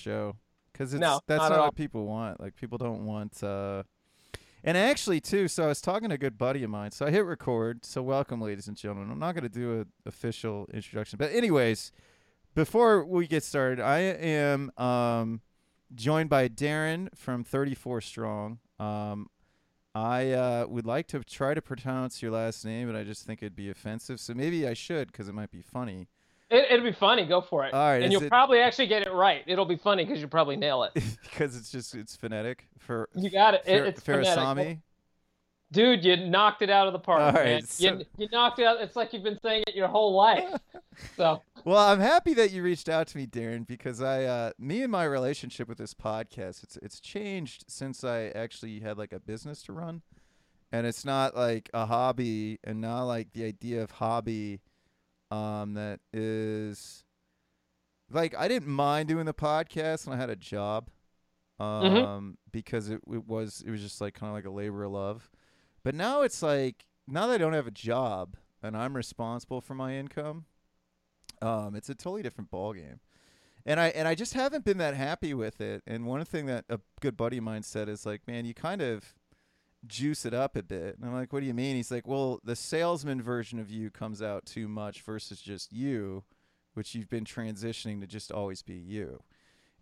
show because it's No, that's not what people want. Like people don't want. uh And actually, too. So I was talking to a good buddy of mine. So I hit record. So welcome, ladies and gentlemen. I'm not going to do an official introduction, but anyways, before we get started, I am um joined by Darren from 34 Strong. Um, I uh, would like to try to pronounce your last name, but I just think it'd be offensive. So maybe I should because it might be funny. It, it'll be funny. Go for it. All right, and you'll it- probably actually get it right. It'll be funny because you'll probably nail it. because it's just it's phonetic for You got it. it's phonetic. Virassammy. Dude, you knocked it out of the park, All right, man. so- You, you knocked it out. It's like you've been saying it your whole life. so, Well, I'm happy that you reached out to me, Darren, because I, uh, me and my relationship with this podcast, it's it's changed since I actually had like a business to run, and it's not like a hobby, and not like the idea of hobby, um, that is, like I didn't mind doing the podcast when I had a job, um, because it it was it was just like kind of like a labor of love, but now it's like now that I don't have a job and I'm responsible for my income um, it's a totally different ball game. And I and I just haven't been that happy with it. And one thing that a good buddy of mine said is like, man, you kind of juice it up a bit. And I'm like, what do you mean? He's like, well, the salesman version of you comes out too much versus just you, which you've been transitioning to just always be you.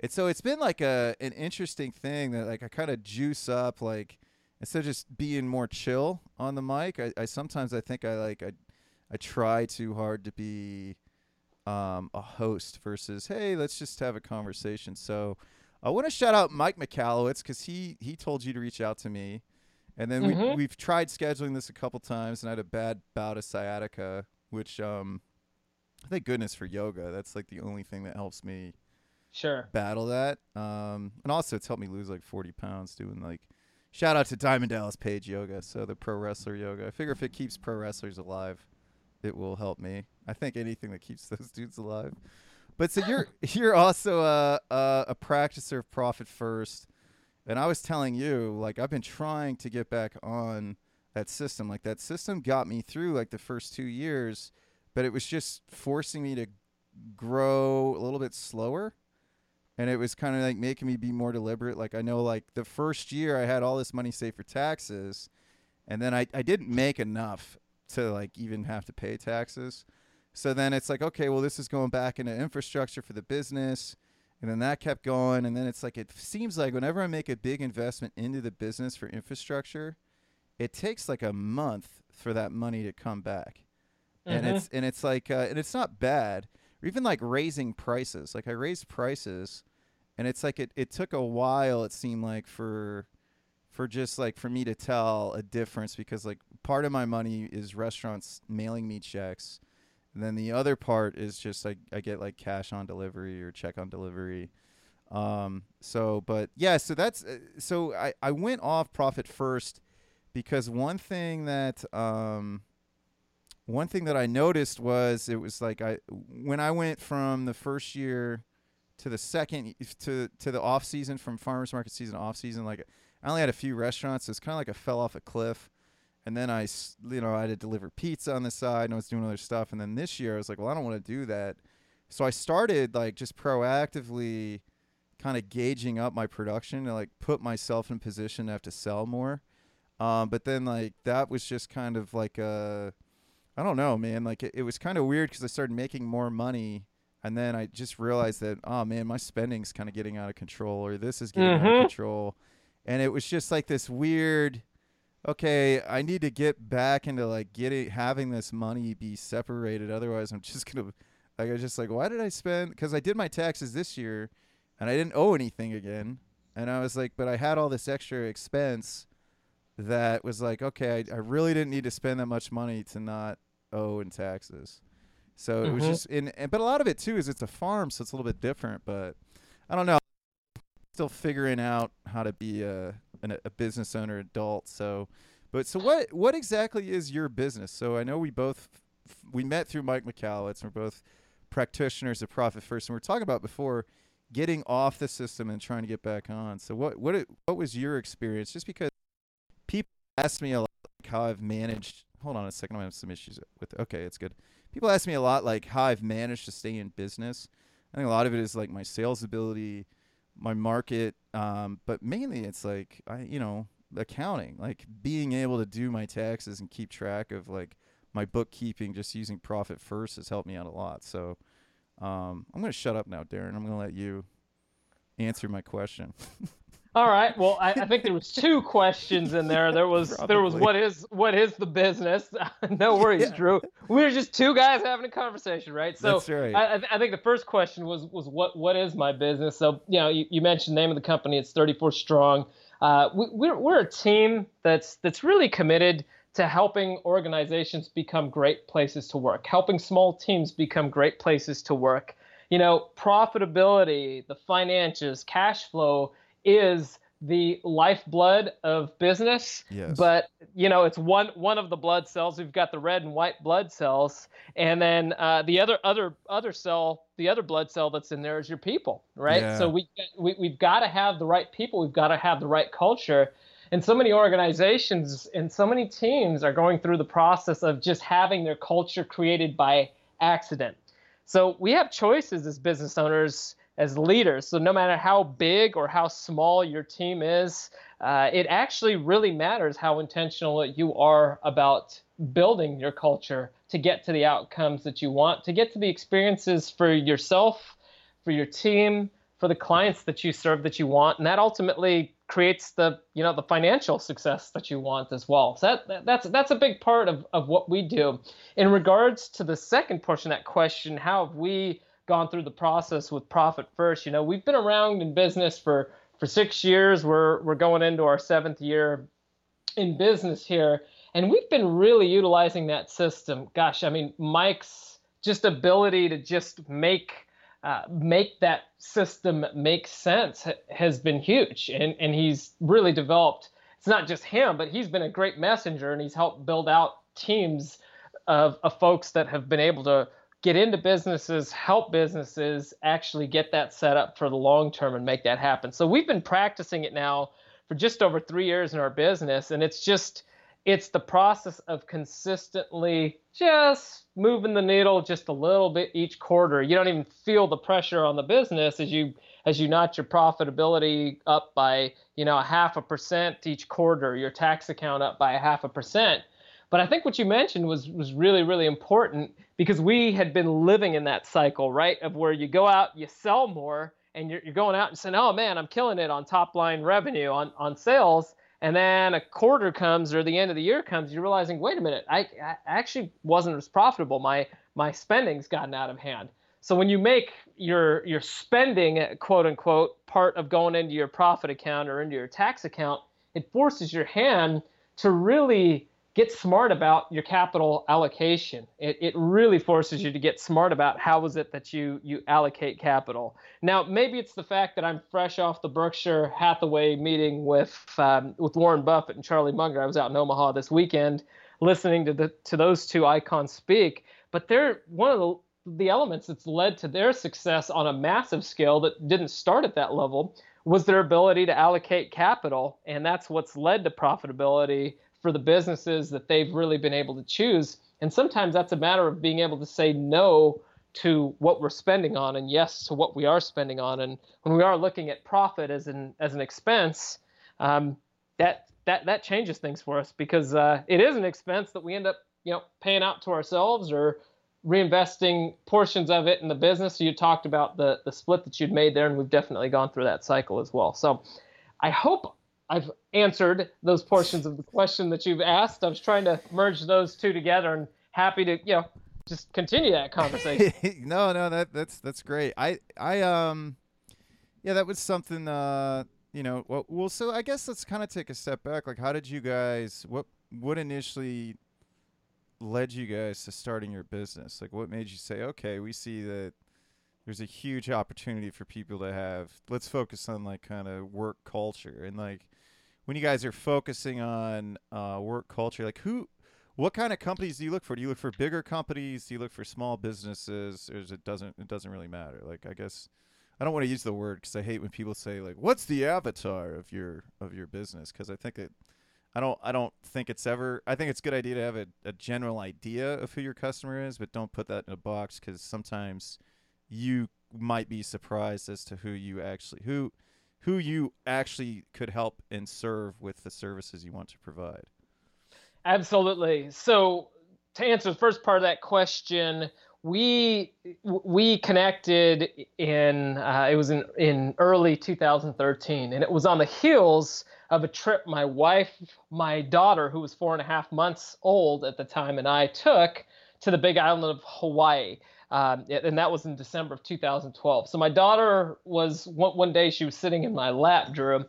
And so it's been like a an interesting thing that like I kind of juice up like instead of just being more chill on the mic. I, I sometimes I think I like I I try too hard to be um, a host versus hey, let's just have a conversation. So I want to shout out Mike Michalowicz because he he told you to reach out to me, and then we Mhm. we've tried scheduling this a couple times, and I had a bad bout of sciatica, which um, thank goodness for yoga. That's like the only thing that helps me sure. battle that. Um, and also it's helped me lose like 40 pounds doing like. Shout out to Diamond Dallas Page Yoga, so the pro wrestler yoga. I figure if it keeps pro wrestlers alive, it will help me. I think anything that keeps those dudes alive. But so you're you're also a, a a practicer of profit first, and I was telling you like I've been trying to get back on that system. Like that system got me through like the first two years, but it was just forcing me to grow a little bit slower. And it was kind of like making me be more deliberate. Like I know like the first year I had all this money saved for taxes, and then I, I didn't make enough to like even have to pay taxes. So then it's like, okay, well, this is going back into infrastructure for the business. And then that kept going. And then it's like, it seems like whenever I make a big investment into the business for infrastructure, it takes like a month for that money to come back. And Mhm. it's, and it's like, uh, and it's not bad. Or even like raising prices. Like I raised prices and it's like, it, it took a while, it seemed like for, for just like for me to tell a difference because like part of my money is restaurants mailing me checks and then the other part is just like I get like cash on delivery or check on delivery. Um so but yeah, so that's uh, so I I went off profit first because one thing that um one thing that I noticed was it was like I when I went from the first year to the second to to the off season from farmers market season off season like I only had a few restaurants. It's kind of like I fell off a cliff. And then I, you know, I had to deliver pizza on the side and I was doing other stuff. And then this year I was like, well, I don't want to do that. So I started like just proactively kind of gauging up my production to like put myself in a position to have to sell more. Um, but then like that was just kind of like a, I don't know, man. Like it, it was kind of weird because I started making more money. And then I just realized that, oh man, my spending's kind of getting out of control or this is getting out Mhm. of control. And it was just like this weird, okay, I need to get back into like getting having this money be separated. Otherwise, I'm just gonna like I was just like, why did I spend? Because I did my taxes this year, and I didn't owe anything again. And I was like, but I had all this extra expense that was like, okay, I, I really didn't need to spend that much money to not owe in taxes. So it was Mhm. just in, and, but a lot of it too is it's a farm, so it's a little bit different. But I don't know still figuring out how to be a an, a business owner adult. So, but so what what exactly is your business? So I know we both f- we met through Mike Michalowicz. We're both practitioners of Profit First, and we are talking about before getting off the system and trying to get back on. So what what it, what was your experience? Just because people ask me a lot like how I've managed. Hold on a second, I have some issues with. Okay, it's good. People ask me a lot like how I've managed to stay in business. I think a lot of it is like my sales ability my market, um, but mainly it's like I, you know, accounting, like being able to do my taxes and keep track of like my bookkeeping, just using Profit First has helped me out a lot. So um, I'm gonna shut up now, Darren. I'm gonna let you answer my question. All right. Well, I, I, think there was two questions in there. There was Probably. there was what is what is the business? no worries, yeah. Drew. We are just two guys having a conversation, right? So That's right. I, I, think the first question was was what what is my business? So you know you, you mentioned the name of the company. It's 34 Strong. Uh, we, we're we're a team that's that's really committed to helping organizations become great places to work, helping small teams become great places to work. You know, profitability, the finances, cash flow is the lifeblood of business. Yes. But you know, it's one one of the blood cells. We've got the red and white blood cells, and then uh, the other other other cell, the other blood cell that's in there is your people, right? Yeah. So we, we we've got to have the right people. We've got to have the right culture. And so many organizations and so many teams are going through the process of just having their culture created by accident. So we have choices as business owners as leaders. So no matter how big or how small your team is, uh, it actually really matters how intentional you are about building your culture to get to the outcomes that you want, to get to the experiences for yourself, for your team, for the clients that you serve that you want, and that ultimately creates the you know the financial success that you want as well. So that, that's that's a big part of, of what we do. In regards to the second portion of that question, how have we gone through the process with Profit First. You know, we've been around in business for for six years. We're we're going into our seventh year in business here, and we've been really utilizing that system. Gosh, I mean, Mike's just ability to just make uh, make that system make sense has been huge, and and he's really developed. It's not just him, but he's been a great messenger, and he's helped build out teams of, of folks that have been able to get into businesses, help businesses actually get that set up for the long term and make that happen. So we've been practicing it now for just over three years in our business, and it's just it's the process of consistently just moving the needle just a little bit each quarter. You don't even feel the pressure on the business as you as you notch your profitability up by you know a half a percent each quarter, your tax account up by a half a percent but I think what you mentioned was was really really important because we had been living in that cycle, right? Of where you go out, you sell more, and you're, you're going out and saying, "Oh man, I'm killing it on top line revenue on on sales." And then a quarter comes or the end of the year comes, you're realizing, wait a minute, I, I actually wasn't as profitable. My my spending's gotten out of hand. So when you make your your spending quote unquote part of going into your profit account or into your tax account, it forces your hand to really get smart about your capital allocation. It, it really forces you to get smart about how is it that you you allocate capital. Now, maybe it's the fact that I'm fresh off the Berkshire Hathaway meeting with um, with Warren Buffett and Charlie Munger. I was out in Omaha this weekend listening to the to those two icons speak. But they're one of the the elements that's led to their success on a massive scale that didn't start at that level was their ability to allocate capital, and that's what's led to profitability for the businesses that they've really been able to choose. And sometimes that's a matter of being able to say no to what we're spending on and yes to what we are spending on. And when we are looking at profit as an as an expense, um, that that that changes things for us because uh, it is an expense that we end up you know paying out to ourselves or reinvesting portions of it in the business. So you talked about the the split that you'd made there, and we've definitely gone through that cycle as well. So I hope I've answered those portions of the question that you've asked. I was trying to merge those two together and happy to, you know, just continue that conversation. no, no, that that's that's great. I I um yeah, that was something uh you know, well, well so I guess let's kind of take a step back. Like how did you guys what what initially led you guys to starting your business? Like what made you say, "Okay, we see that there's a huge opportunity for people to have let's focus on like kind of work culture and like when you guys are focusing on uh, work culture, like who, what kind of companies do you look for? Do you look for bigger companies? Do you look for small businesses? Or it doesn't it doesn't really matter? Like I guess I don't want to use the word because I hate when people say like, "What's the avatar of your of your business?" Because I think it, I don't I don't think it's ever. I think it's a good idea to have a, a general idea of who your customer is, but don't put that in a box because sometimes you might be surprised as to who you actually who who you actually could help and serve with the services you want to provide. Absolutely. So to answer the first part of that question, we we connected in uh, it was in in early 2013, and it was on the heels of a trip my wife, my daughter, who was four and a half months old at the time, and I took to the Big Island of Hawaii. Um, and that was in December of 2012. So my daughter was one, one day she was sitting in my lap, Drew,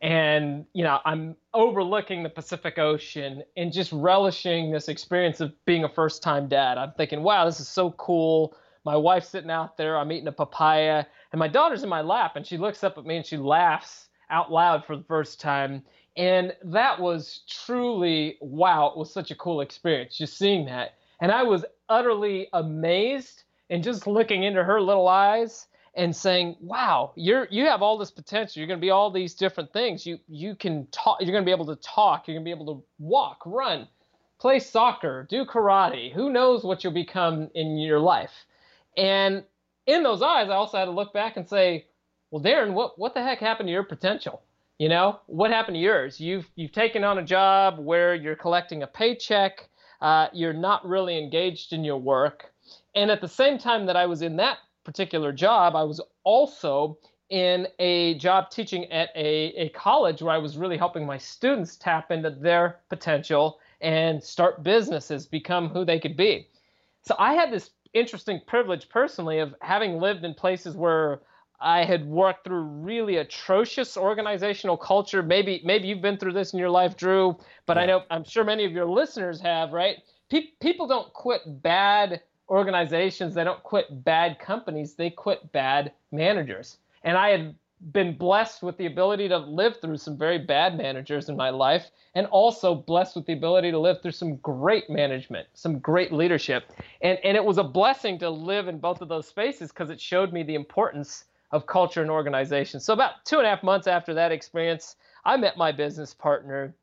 and you know i'm overlooking the pacific ocean and just relishing this experience of being a first time dad. I'm thinking wow this is so cool. My wife's sitting out there i'm eating a papaya and my daughter's in my lap and she looks up at me and she laughs out loud for the first time. And that was truly wow it was such a cool experience just seeing that. And i was utterly amazed and just looking into her little eyes and saying, "Wow, you're you have all this potential. You're going to be all these different things. You you can talk. You're going to be able to talk. You're going to be able to walk, run, play soccer, do karate. Who knows what you'll become in your life?" And in those eyes, I also had to look back and say, "Well, Darren, what what the heck happened to your potential? You know, what happened to yours? You've you've taken on a job where you're collecting a paycheck. Uh, you're not really engaged in your work." And at the same time that I was in that particular job, I was also in a job teaching at a, a college where I was really helping my students tap into their potential and start businesses, become who they could be. So I had this interesting privilege personally of having lived in places where I had worked through really atrocious organizational culture. Maybe maybe you've been through this in your life, Drew, but yeah. I know I'm sure many of your listeners have, right? Pe- people don't quit bad organizations they don't quit bad companies they quit bad managers and i had been blessed with the ability to live through some very bad managers in my life and also blessed with the ability to live through some great management some great leadership and and it was a blessing to live in both of those spaces because it showed me the importance of culture and organization so about two and a half months after that experience i met my business partner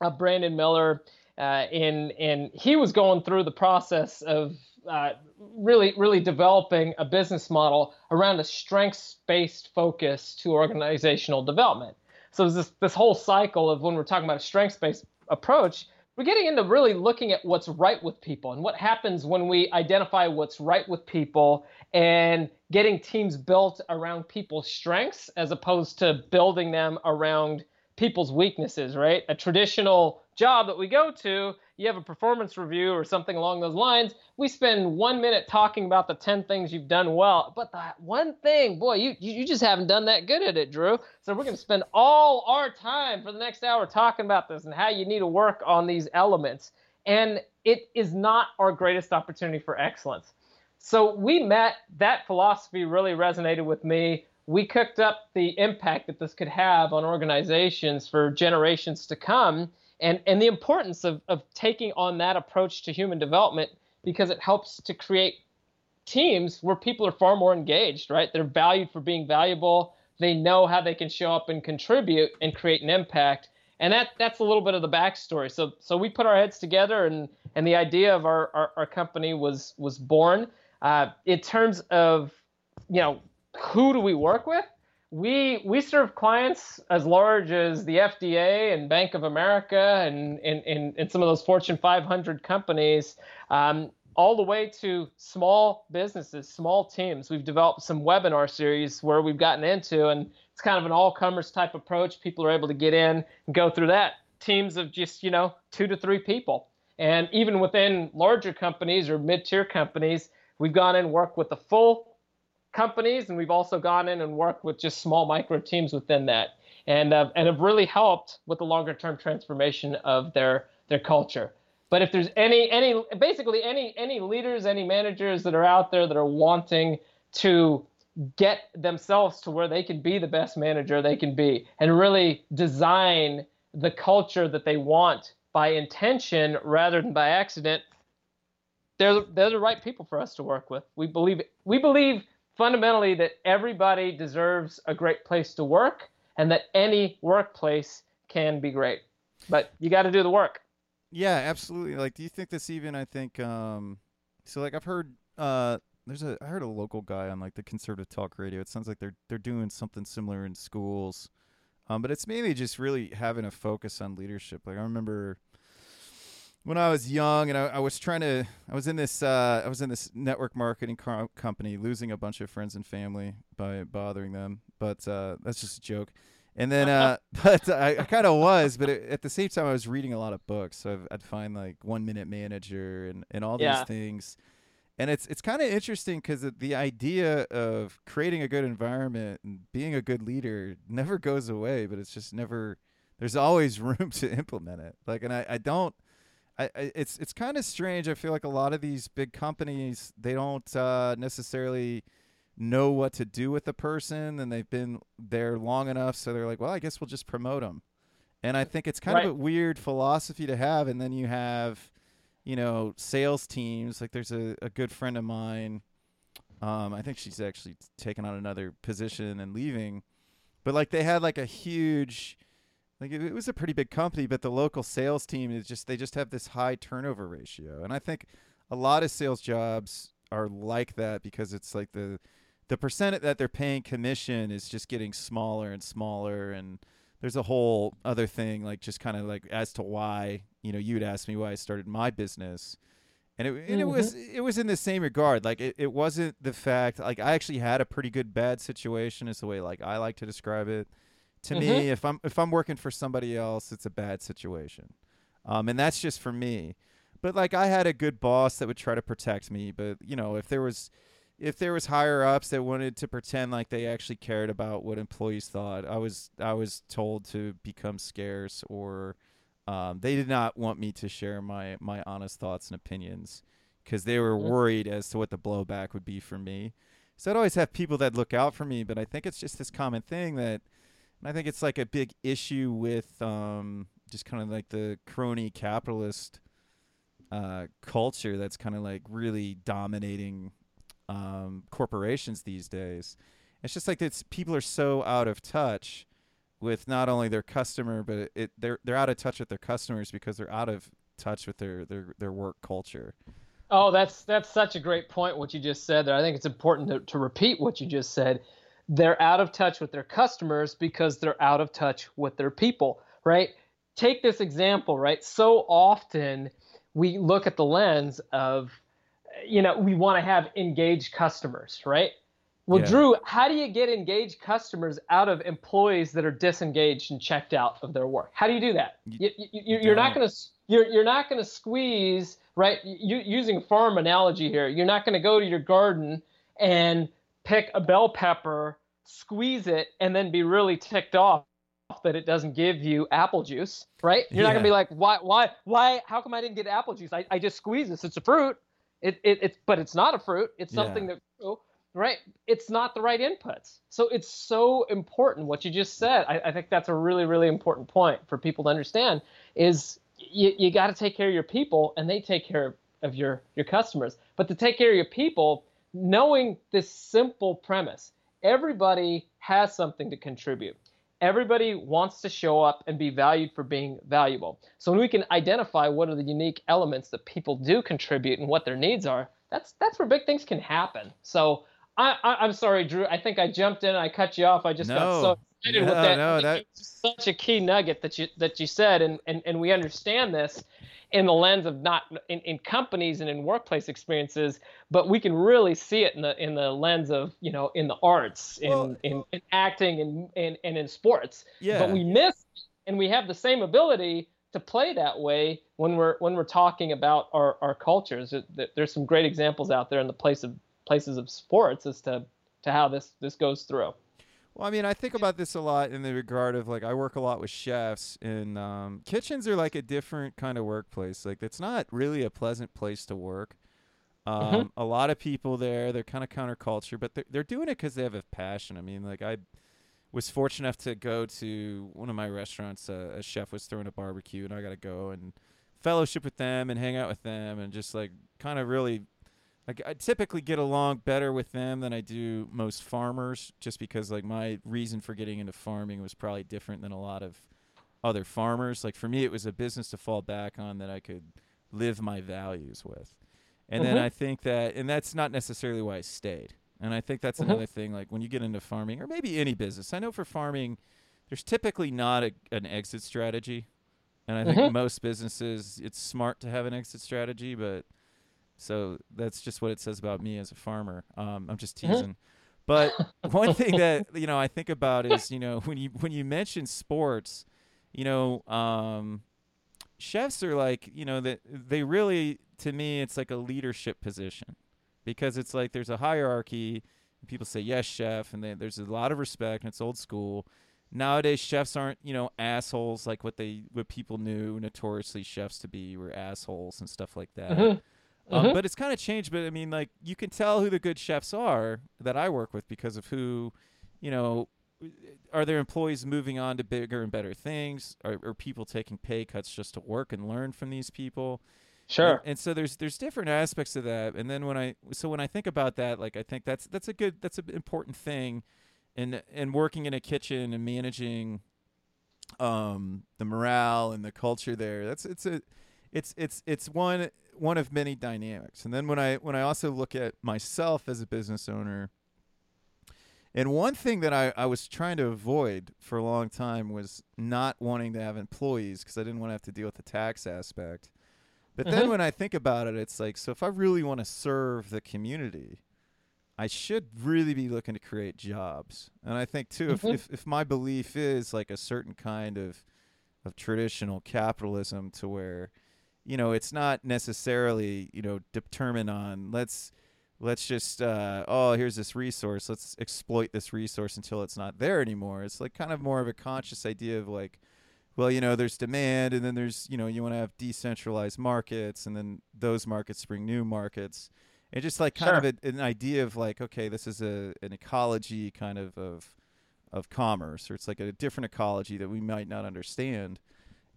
uh, brandon miller uh, and and he was going through the process of uh, really, really developing a business model around a strengths-based focus to organizational development. So this this whole cycle of when we're talking about a strengths-based approach, we're getting into really looking at what's right with people and what happens when we identify what's right with people and getting teams built around people's strengths as opposed to building them around people's weaknesses, right? A traditional job that we go to you have a performance review or something along those lines, we spend one minute talking about the 10 things you've done well. But that one thing, boy, you, you just haven't done that good at it, Drew. So we're going to spend all our time for the next hour talking about this and how you need to work on these elements. And it is not our greatest opportunity for excellence. So we met, that philosophy really resonated with me. We cooked up the impact that this could have on organizations for generations to come and and the importance of of taking on that approach to human development because it helps to create teams where people are far more engaged right? They're valued for being valuable. They know how they can show up and contribute and create an impact. And that that's a little bit of the backstory. So so we put our heads together and and the idea of our our, our company was was born. Uh, in terms of you know who do we work with we we serve clients as large as the FDA and Bank of America and in in, some of those Fortune 500 companies, um, all the way to small businesses, small teams. We've developed some webinar series where we've gotten into, and it's kind of an all-comers type approach. People are able to get in and go through that. Teams of just you know two to three people, and even within larger companies or mid-tier companies, we've gone and worked with the full companies, and we've also gone in and worked with just small micro teams within that, and uh, and have really helped with the longer term transformation of their their culture. But if there's any any basically any any leaders, any managers that are out there that are wanting to get themselves to where they can be the best manager they can be and really design the culture that they want by intention rather than by accident they're they're the right people for us to work with we believe we believe fundamentally that everybody deserves a great place to work and that any workplace can be great. But you got to do the work. Yeah, absolutely. Like, do you think this even? I think um, so. Like, I've heard uh, there's a I heard a local guy on like the conservative talk radio. It sounds like they're they're doing something similar in schools, um, but it's mainly just really having a focus on leadership. Like I remember when I was young and I, I was trying to I was in this uh, I was in this network marketing co- company, losing a bunch of friends and family by bothering them. But uh, that's just a joke. And then, uh, but I, I kind of was, but it, at the same time, I was reading a lot of books. So I'd, I'd find like One Minute Manager and, and all Yeah. these things. And it's it's kind of interesting because the idea of creating a good environment and being a good leader never goes away, but it's just never. There's always room to implement it. Like, and I, I don't. I, I it's it's kind of strange. I feel like a lot of these big companies they don't uh, necessarily know what to do with the person, and they've been there long enough, so they're like, well, I guess we'll just promote them. And I think it's kind of a weird philosophy to have. And then you have, you know, sales teams. Like there's a, a good friend of mine. Um, I think she's actually taken on another position and leaving. But like they had like a huge like it, it was a pretty big company, but the local sales team is just they just have this high turnover ratio. And I think a lot of sales jobs are like that because it's like the the percent that they're paying commission is just getting smaller and smaller. And there's a whole other thing like just kind of like as to why you know you'd ask me why I started my business. And it and it was mm-hmm. it was in the same regard. Like it, it wasn't the fact like I actually had a pretty good bad situation is the way like I like to describe it to me if I'm if I'm working for somebody else it's a bad situation um and that's just for me but like I had a good boss that would try to protect me but you know if there was if there was higher ups that wanted to pretend like they actually cared about what employees thought, I was I was told to become scarce or um, they did not want me to share my my honest thoughts and opinions because they were Mhm. worried as to what the blowback would be for me. So I'd always have people that look out for me, but I think it's just this common thing that, and I think it's like a big issue with um, just kind of like the crony capitalist uh, culture that's kind of like really dominating um, corporations these days. It's just like it's people are so out of touch with not only their customer, but it they're they're out of touch with their customers because they're out of touch with their their their work culture. Oh, that's that's such a great point what you just said there. I think it's important to, to repeat what you just said. They're out of touch with their customers because they're out of touch with their people, right? Take this example, right? So often we look at the lens of you know, we want to have engaged customers, right? Well, Yeah. Drew, how do you get engaged customers out of employees that are disengaged and checked out of their work? How do you do that? You- You, you, you, you're not going to you're you're not going to squeeze right. You, using farm analogy here, you're not going to go to your garden and pick a bell pepper, squeeze it, and then be really ticked off that it doesn't give you apple juice, right? You're not going to be like, why why why? How come I didn't get apple juice? I, I just squeeze this. It's a fruit. It, it it's but it's not a fruit. It's Yeah. something that grew, right. It's not the right inputs. So it's so important what you just said. I, I think that's a really really important point for people to understand. Is you, you got to take care of your people and they take care of your your customers. But to take care of your people, knowing this simple premise, everybody has something to contribute. Everybody wants to show up and be valued for being valuable. So when we can identify what are the unique elements that people do contribute and what their needs are, that's that's where big things can happen. So I, I I'm sorry, Drew. I think I jumped in. I cut you off. I just got so No. with that. no, that- such a key nugget that you that you said, and and and we understand this in the lens of not in, in companies and in workplace experiences, but we can really see it in the in the lens of you know in the arts, in Well- in, in acting, and, and and in sports. Yeah. But we miss, and we have the same ability to play that way when we're when we're talking about our, our cultures. There- there- There's some great examples out there in the place of places of sports as to to how this this goes through. Well, I mean, I think about this a lot in the regard of like I work a lot with chefs, and um, kitchens are like a different kind of workplace. Like it's not really a pleasant place to work. Um, Mhm. A lot of people there, they're kind of counterculture, but they're they're doing it because they have a passion. I mean, like I was fortunate enough to go to one of my restaurants. Uh, a chef was throwing a barbecue, and I got to go and fellowship with them and hang out with them, and just like kind of really like I typically get along better with them than I do most farmers, just because like my reason for getting into farming was probably different than a lot of other farmers. Like for me, it was a business to fall back on that I could live my values with, And then Mhm. I think that, and that's not necessarily why I stayed. And I think that's Mhm. another thing. Like when you get into farming, or maybe any business, I know for farming, there's typically not a, an exit strategy. And I think Mhm. most businesses, it's smart to have an exit strategy, but so that's just what it says about me as a farmer. Um, I'm just Mhm. teasing. But one thing that you know I think about is you know when you when you mention sports, you know, um, chefs are like you know that they really to me it's like a leadership position because it's like there's a hierarchy. People say yes, chef, and they, there's a lot of respect, and it's old school. Nowadays, chefs aren't you know assholes like what they what people knew notoriously chefs to be were assholes and stuff like that. Um, Mhm. but it's kind of changed. But I mean, like you can tell who the good chefs are that I work with because of who, you know, are their employees moving on to bigger and better things? Are, are people taking pay cuts just to work and learn from these people? Sure. And, and so there's there's different aspects of that. And then when I so when I think about that, like I think that's that's a good that's an important thing, and and working in a kitchen and managing, um, the morale and the culture there. That's it's a it's it's it's one one of many dynamics. And then when I when I also look at myself as a business owner, and one thing that I, I was trying to avoid for a long time was not wanting to have employees because I didn't want to have to deal with the tax aspect. But then Mhm. when I think about it, it's like, so if I really want to serve the community, I should really be looking to create jobs. And I think too, Mhm. if, if if my belief is like a certain kind of of traditional capitalism to where, you know, it's not necessarily, you know, determined on let's let's just uh, oh here's this resource let's exploit this resource until it's not there anymore it's like kind of more of a conscious idea of like well you know there's demand and then there's you know you want to have decentralized markets and then those markets bring new markets and just like kind of a, an idea of like okay this is a an ecology kind of of of commerce or it's like a different ecology that we might not understand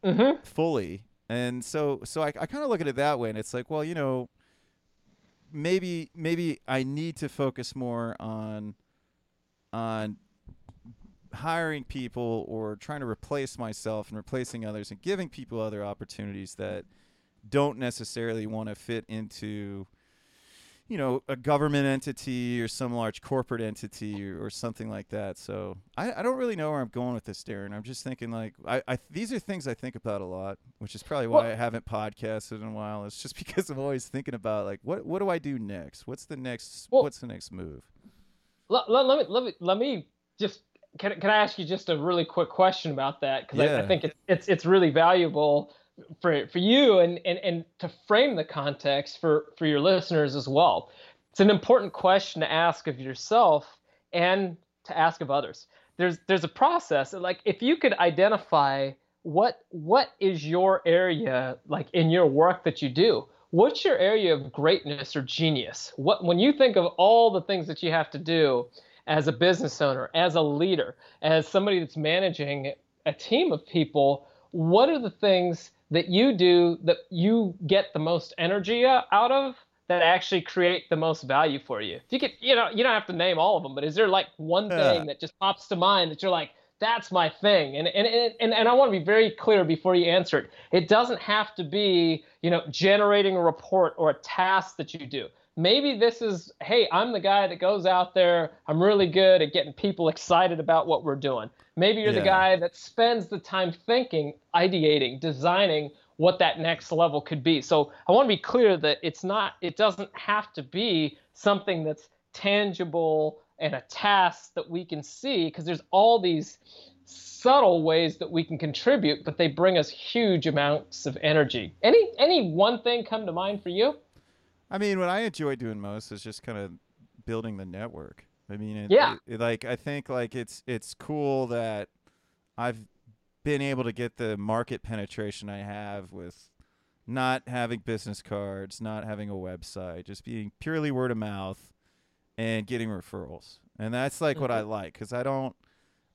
Mhm. fully. And so so I, I kind of look at it that way and it's like, well, you know, maybe maybe I need to focus more on on hiring people or trying to replace myself and replacing others and giving people other opportunities that don't necessarily want to fit into you know a government entity or some large corporate entity or, or something like that. So I, I don't really know where i'm going with this darren. I'm just thinking like I, I these are things i think about a lot which is probably why Well- i haven't podcasted in a while. It's just because i'm always thinking about like what what do i do next? What's the next Well- what's the next move? Let, let, let me let me let me just can, can I ask you just a really quick question about that? Because I, I think it's it's it's really valuable for for you and, and and to frame the context for for your listeners as well. It's an important question to ask of yourself and to ask of others. There's there's a process like if you could identify what what is your area like in your work that you do what's your area of greatness or genius what when you think of all the things that you have to do as a business owner as a leader as somebody that's managing a team of people what are the things that you do that you get the most energy uh, out of that actually create the most value for you. If you could you know you don't have to name all of them but is there like one thing that just pops to mind that you're like that's my thing and and and, and, and i want to be very clear before you answer it. It doesn't have to be you know generating a report or a task that you do maybe this is hey i'm the guy that goes out there i'm really good at getting people excited about what we're doing. Maybe you're Yeah. the guy that spends the time thinking ideating designing what that next level could be. So i want to be clear that it's not it doesn't have to be something that's tangible and a task that we can see because there's all these subtle ways that we can contribute but they bring us huge amounts of energy. Any any one thing come to mind for you I mean, what I enjoy doing most is just kind of building the network. I mean, it, Yeah. it- it- like I think like it's it's cool that I've been able to get the market penetration I have with not having business cards, not having a website, just being purely word of mouth and getting referrals. And that's like what I mm-hmm. like cuz I don't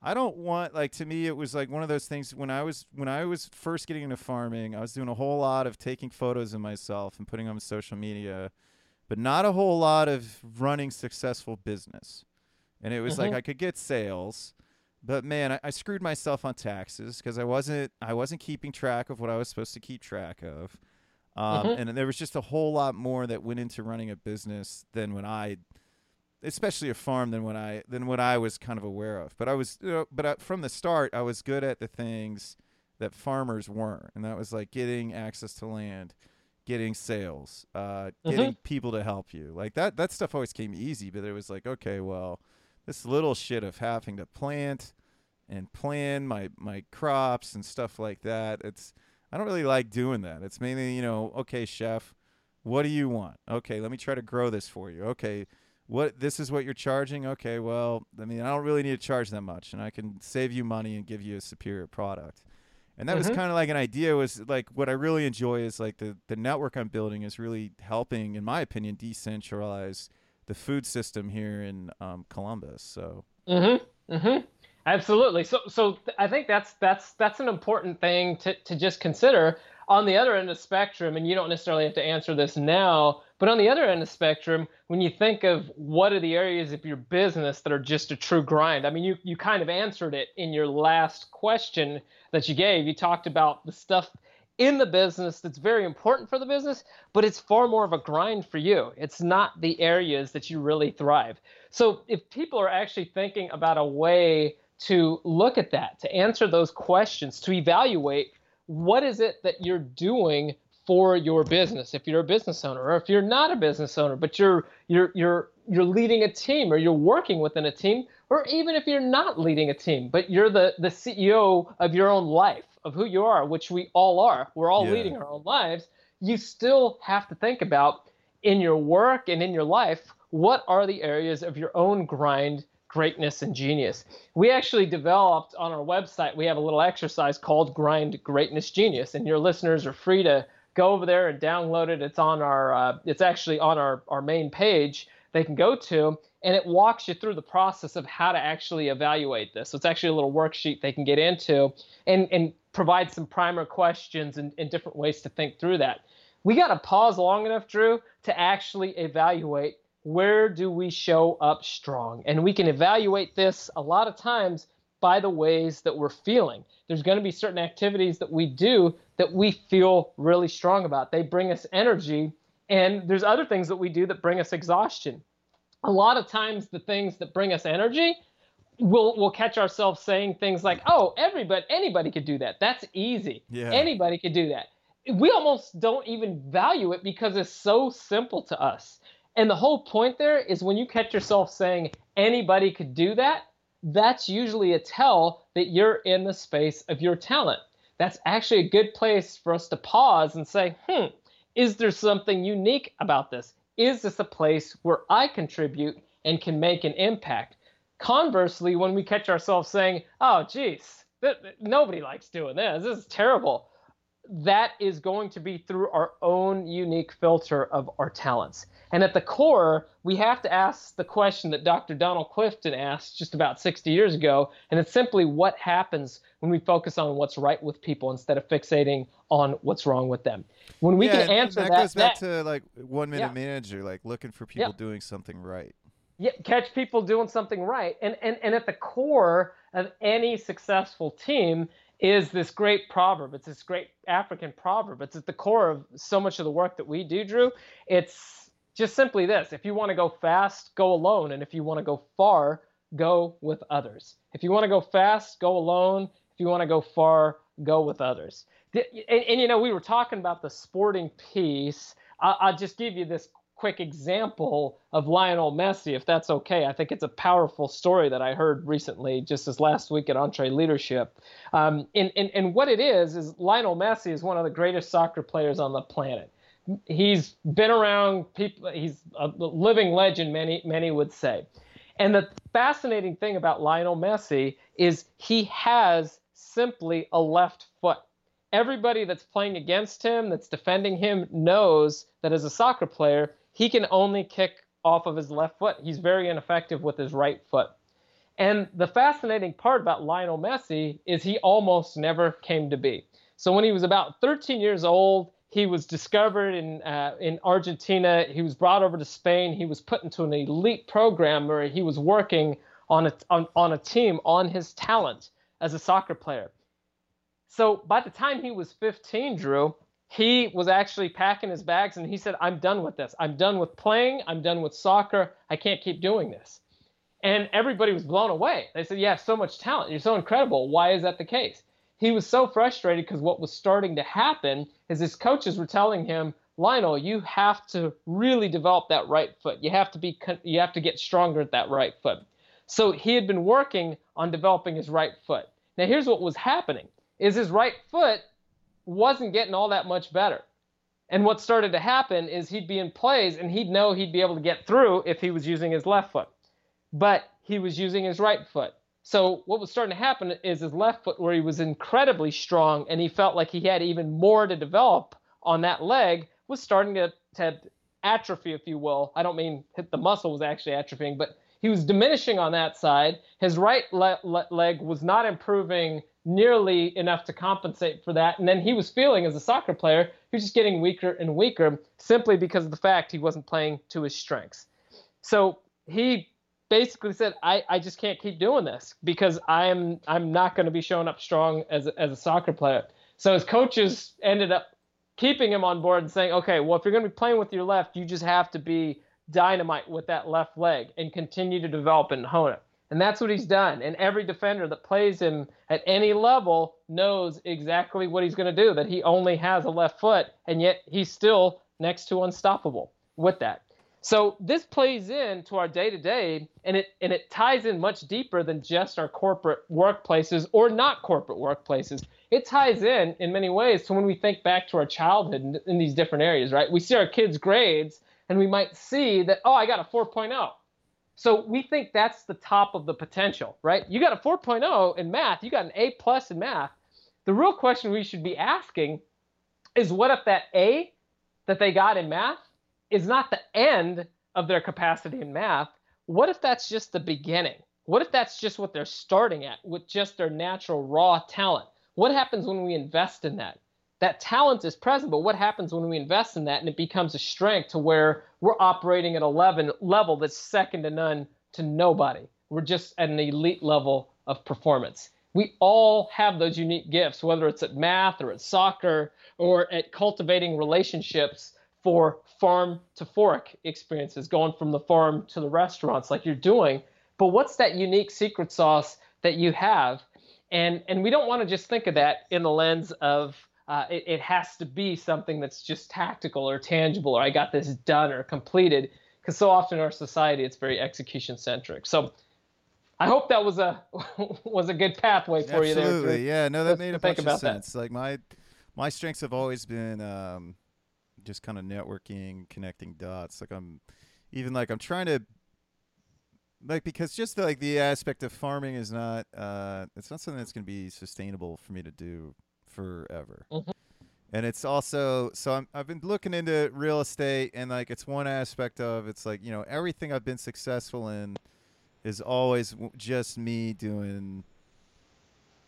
I don't want like to me it was like one of those things when I was when I was first getting into farming, I was doing a whole lot of taking photos of myself and putting them on social media, but not a whole lot of running successful business. And it was like Mhm. I could get sales, but man, I, I screwed myself on taxes because I wasn't I wasn't keeping track of what I was supposed to keep track of. Um, Mhm. And there was just a whole lot more that went into running a business than when I, especially a farm, than when I than what I was kind of aware of. But I was, you know, but I, from the start, I was good at the things that farmers weren't, and that was like getting access to land, getting sales, uh, getting people to help you. Like that that stuff always came easy, but it was like, okay, well, this little shit of having to plant and plan my my crops and stuff like that. It's I don't really like doing that. It's mainly, you know, okay, chef, what do you want? Okay, let me try to grow this for you. Okay, what this is what you're charging? Okay, well, I mean, I don't really need to charge that much and I can save you money and give you a superior product. And that was Mhm. kind of like an idea was like what I really enjoy is like the the network I'm building is really helping in my opinion decentralize the food system here in um, Columbus. So, Mm-hmm. Mm-hmm. Absolutely. So, so I think that's that's that's an important thing to to just consider. On the other end of the spectrum, and you don't necessarily have to answer this now, but on the other end of the spectrum, when you think of what are the areas of your business that are just a true grind, I mean, you you kind of answered it in your last question that you gave. You talked about the stuff in the business that's very important for the business, but it's far more of a grind for you. It's not the areas that you really thrive. So if people are actually thinking about a way to look at that, to answer those questions, to evaluate what is it that you're doing for your business if you're a business owner or if you're not a business owner but you're you're you're you're leading a team or you're working within a team or even if you're not leading a team but you're the the CEO of your own life of who you are which we all are. We're all Yeah. leading our own lives. You still have to think about in your work and in your life what are the areas of your own grind greatness and genius? We actually developed on our website we have a little exercise called grind greatness genius and your listeners are free to go over there and download it. It's on our uh, it's actually on our, our main page they can go to and it walks you through the process of how to actually evaluate this. So it's actually a little worksheet they can get into and and provide some primer questions and, and different ways to think through that. We got to pause long enough drew to actually evaluate where do we show up strong. And we can evaluate this a lot of times by the ways that we're feeling. There's going to be certain activities that we do that we feel really strong about. They bring us energy and there's other things that we do that bring us exhaustion. A lot of times the things that bring us energy we'll we'll catch ourselves saying things like oh everybody anybody could do that. That's easy. Yeah. anybody could do that. We almost don't even value it because it's so simple to us. And the whole point there is when you catch yourself saying anybody could do that that's usually a tell that you're in the space of your talent that's actually a good place for us to pause and say hmm is there something unique about this is this a place where i contribute and can make an impact Conversely, when we catch ourselves saying, "Oh, geez, th- th- nobody likes doing this. This is terrible," that is going to be through our own unique filter of our talents. And at the core, we have to ask the question that Dr. Donald Clifton asked just about 60 years ago, and it's simply what happens when we focus on what's right with people instead of fixating on what's wrong with them. When we yeah, can answer that, that, goes back that- to like one minute Yeah. manager, like looking for people Yeah. doing something right. yeah, catch people doing something right. And, and, and at the core of any successful team is this great proverb. It's this great African proverb. It's at the core of so much of the work that we do, Drew. It's just simply this if you want to go fast, go alone. And if you want to go far, go with others. If you want to go fast, go alone. If you want to go far, go with others. And, and you know, we were talking about the sporting piece. I, I'll just give you this quick example of Lionel Messi, if that's okay. I think it's a powerful story that I heard recently, just as last week at EntreLeadership. Um, and, and, and what it is, is Lionel Messi is one of the greatest soccer players on the planet. He's been around people, he's a living legend, many, many would say. And the fascinating thing about Lionel Messi is he has simply a left foot everybody that's playing against him, that's defending him, knows that as a soccer player, he can only kick off of his left foot. He's very ineffective with his right foot. And the fascinating part about Lionel Messi is he almost never came to be. So when he was about 13 years old, he was discovered in uh, in Argentina. He was brought over to Spain. He was put into an elite program where he was working on a on, on a team on his talent as a soccer player. So by the time he was 15, Drew, he was actually packing his bags and he said, I'm done with this. I'm done with playing. I'm done with soccer. I can't keep doing this. And everybody was blown away. They said, You have so much talent. You're so incredible. Why is that the case? He was so frustrated because what was starting to happen is his coaches were telling him, Lionel, you have to really develop that right foot. You have to be you have to get stronger at that right foot. So he had been working on developing his right foot. Now here's what was happening is his right foot wasn't getting all that much better. And what started to happen is he'd be in plays and he'd know he'd be able to get through if he was using his left foot. But he was using his right foot. So what was starting to happen is his left foot where he was incredibly strong and he felt like he had even more to develop on that leg was starting to, to atrophy, if you will. I don't mean hit the muscle was actually atrophying, but he was diminishing on that side. His right le- le- leg was not improving nearly enough to compensate for that. And then he was feeling as a soccer player, he was just getting weaker and weaker simply because of the fact he wasn't playing to his strengths. So he basically said, I, I just can't keep doing this because I'm I'm not going to be showing up strong as as a soccer player. So his coaches ended up keeping him on board and saying, okay, well if you're going to be playing with your left, you just have to be dynamite with that left leg and continue to develop and hone it. And that's what he's done. And every defender that plays him at any level knows exactly what he's going to do, that he only has a left foot, and yet he's still next to unstoppable with that. So this plays into our day to day, and it and it ties in much deeper than just our corporate workplaces or not corporate workplaces. It ties in in many ways to when we think back to our childhood in, in these different areas, right? We see our kids' grades, and we might see that, oh, I got a 4.0. So we think that's the top of the potential, right? You got a 4.0 in math, you got an A plus in math. The real question we should be asking is what if that A that they got in math is not the end of their capacity in math? What if that's just the beginning? What if that's just what they're starting at with just their natural raw talent? What happens when we invest in that? that talent is present, but what happens when we invest in that and it becomes a strength to where we're operating at a level, that's second to none to nobody? We're just at an elite level of performance. We all have those unique gifts, whether it's at math or at soccer or at cultivating relationships for farm to fork experiences, going from the farm to the restaurants like you're doing. But what's that unique secret sauce that you have? And, and we don't want to just think of that in the lens of uh, it, it has to be something that's just tactical or tangible or I got this done or completed because so often in our society it's very execution centric. So I hope that was a was a good pathway for Absolutely. you there. Absolutely, yeah. No, that made a bunch of sense. That. Like my my strengths have always been um, just kind of networking, connecting dots. Like I'm even like I'm trying to like because just the, like the aspect of farming is not uh, it's not something that's going to be sustainable for me to do forever. Mm-hmm. And it's also so I'm, I've been looking into real estate and like it's one aspect of it's like you know everything I've been successful in is always w- just me doing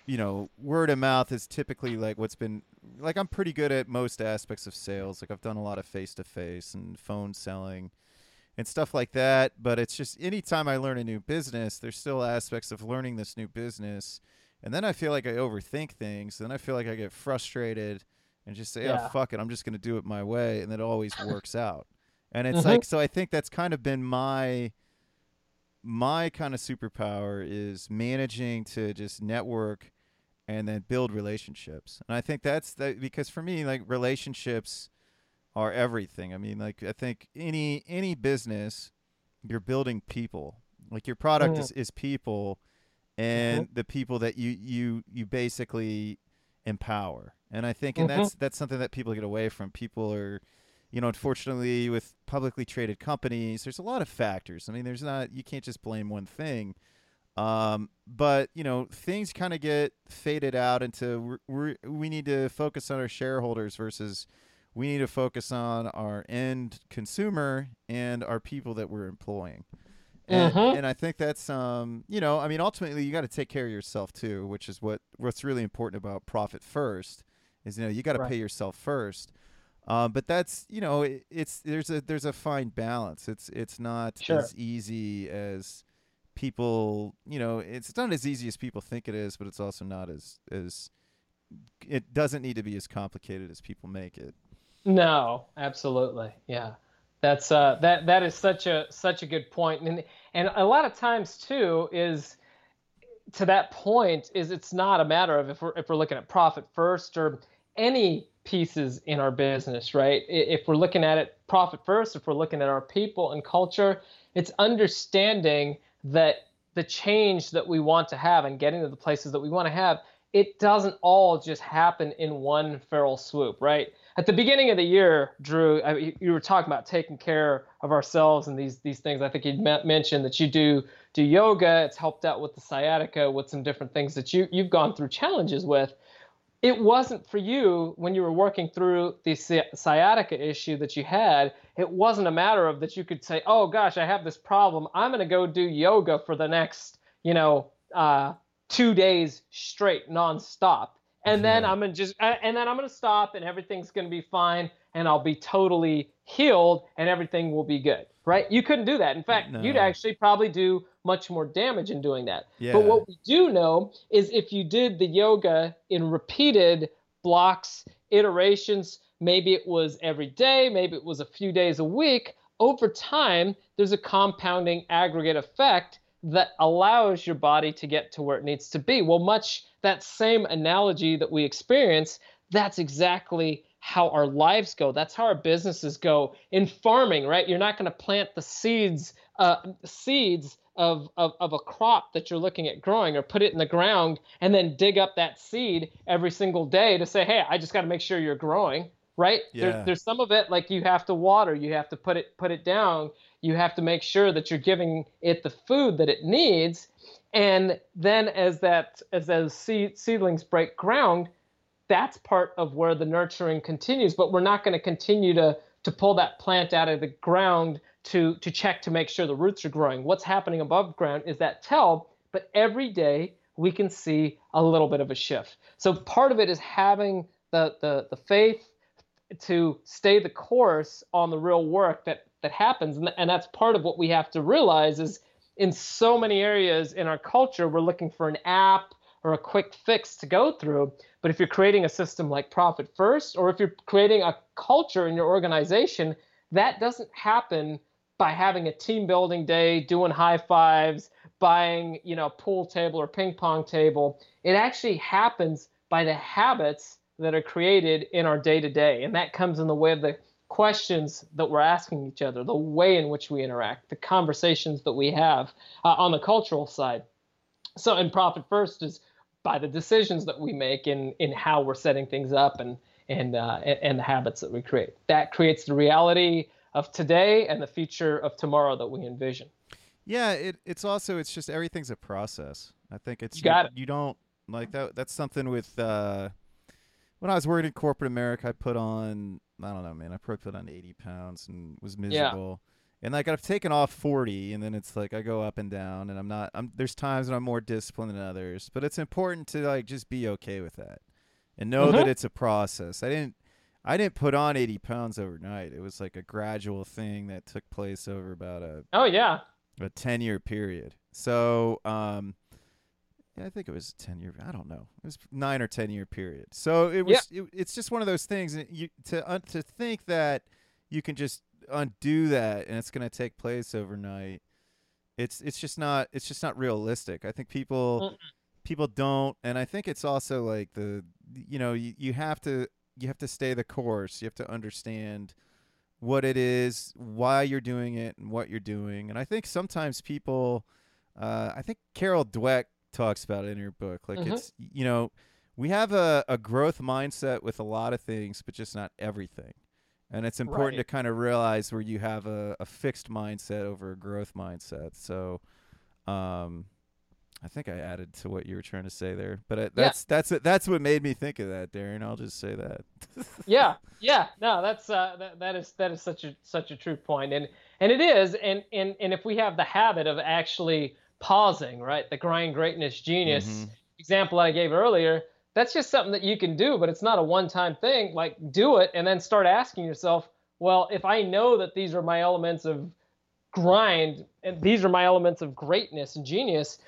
you know word of mouth is typically like what's been like I'm pretty good at most aspects of sales like I've done a lot of face to face and phone selling and stuff like that but it's just anytime I learn a new business there's still aspects of learning this new business and then I feel like I overthink things. Then I feel like I get frustrated and just say, Yeah. "Oh fuck it, I'm just gonna do it my way," and it always works out. And it's Mhm. like so. I think that's kind of been my my kind of superpower is managing to just network and then build relationships. And I think that's that because for me, like relationships are everything. I mean, like I think any any business, you're building people. Like your product Mhm. is, is people and the people that you you you basically empower. And I think and Mhm. that's that's something that people get away from. People are you know, unfortunately with publicly traded companies, there's a lot of factors. I mean, there's not you can't just blame one thing. Um, but you know, things kind of get faded out into we we need to focus on our shareholders versus we need to focus on our end consumer and our people that we're employing. And, Mhm. and I think that's um, you know, I mean ultimately you got to take care of yourself too, which is what what's really important about profit first is you know, you got to Right. pay yourself first. Um, but that's you know it, it's there's a there's a fine balance. It's it's not Sure. as easy as people you know it's not as easy as people think it is, but it's also not as as it doesn't need to be as complicated as people make it. No, absolutely. Yeah. That's uh that that is such a such a good point. And and a lot of times too is to that point is it's not a matter of if we're if we're looking at profit first or any pieces in our business, right? If we're looking at it profit first, if we're looking at our people and culture, it's understanding that the change that we want to have and getting to the places that we want to have, it doesn't all just happen in one feral swoop, right? At the beginning of the year, Drew, I, you were talking about taking care of ourselves and these these things. I think you mentioned that you do do yoga. It's helped out with the sciatica, with some different things that you you've gone through challenges with it wasn't for you when you were working through the sciatica issue that you had. It wasn't a matter of that you could say, "Oh gosh, I have this problem. I'm going to go do yoga for the next, you know, uh, two days straight, nonstop, and then I'm gonna just, and then I'm gonna stop, and everything's going to be fine, and I'll be totally healed, and everything will be good." Right? You couldn't do that. In fact, no. you'd actually probably do much more damage in doing that. Yeah. But what we do know is if you did the yoga in repeated blocks, iterations, maybe it was every day, maybe it was a few days a week, over time, there's a compounding aggregate effect that allows your body to get to where it needs to be. Well, much that same analogy that we experience, that's exactly how our lives go. That's how our businesses go. In farming, right? You're not going to plant the seeds, uh, seeds of, of, of a crop that you're looking at growing or put it in the ground and then dig up that seed every single day to say, hey, I just got to make sure you're growing, right? Yeah. There, there's some of it like you have to water, you have to put it put it down, you have to make sure that you're giving it the food that it needs. And then as that as those seed, seedlings break ground, that's part of where the nurturing continues. But we're not going to continue to to pull that plant out of the ground to, to check to make sure the roots are growing. What's happening above ground is that tell, but every day we can see a little bit of a shift. So part of it is having the, the, the faith to stay the course on the real work that, that happens. And, and that's part of what we have to realize is in so many areas in our culture, we're looking for an app or a quick fix to go through. But if you're creating a system like Profit First, or if you're creating a culture in your organization, that doesn't happen by having a team building day, doing high fives, buying, you know, pool table or ping pong table. It actually happens by the habits that are created in our day to day. And that comes in the way of the questions that we're asking each other, the way in which we interact, the conversations that we have uh, on the cultural side. So, in Profit First is by the decisions that we make in, in how we're setting things up and, and, uh, and the habits that we create. That creates the reality of today and the future of tomorrow that we envision. Yeah, it, it's also it's just everything's a process. I think it's you, got you, it. you don't like that. That's something with uh, when I was working in corporate America. I put on I don't know, man. I probably put on eighty pounds and was miserable. Yeah. And like I've taken off forty, and then it's like I go up and down, and I'm not. I'm there's times when I'm more disciplined than others, but it's important to like just be okay with that, and know mm-hmm. that it's a process. I didn't I didn't put on 80 pounds overnight. It was like a gradual thing that took place over about a oh yeah a 10 year period. So um, yeah, I think it was 10 year. I don't know. It was nine or 10 year period. So it was. Yeah. It, it's just one of those things. And you to uh, to think that you can just undo that and it's going to take place overnight. It's it's just not it's just not realistic. I think people Mm-mm. people don't, and I think it's also like the you know you, you have to you have to stay the course. You have to understand what it is, why you're doing it, and what you're doing. And I think sometimes people, uh, I think Carol Dweck talks about it in her book. Like mm-hmm. it's you know, we have a, a growth mindset with a lot of things, but just not everything. And it's important right. to kind of realize where you have a, a fixed mindset over a growth mindset. So, um, I think I added to what you were trying to say there, but it, that's yeah. that's that's what made me think of that, Darren. I'll just say that. yeah, yeah, no, that's uh, that, that is that is such a such a true point, and and it is, and and and if we have the habit of actually pausing, right, the grind greatness genius mm-hmm. example I gave earlier, that's just something that you can do, but it's not a one-time thing. Like do it, and then start asking yourself, well, if I know that these are my elements of grind, and these are my elements of greatness and genius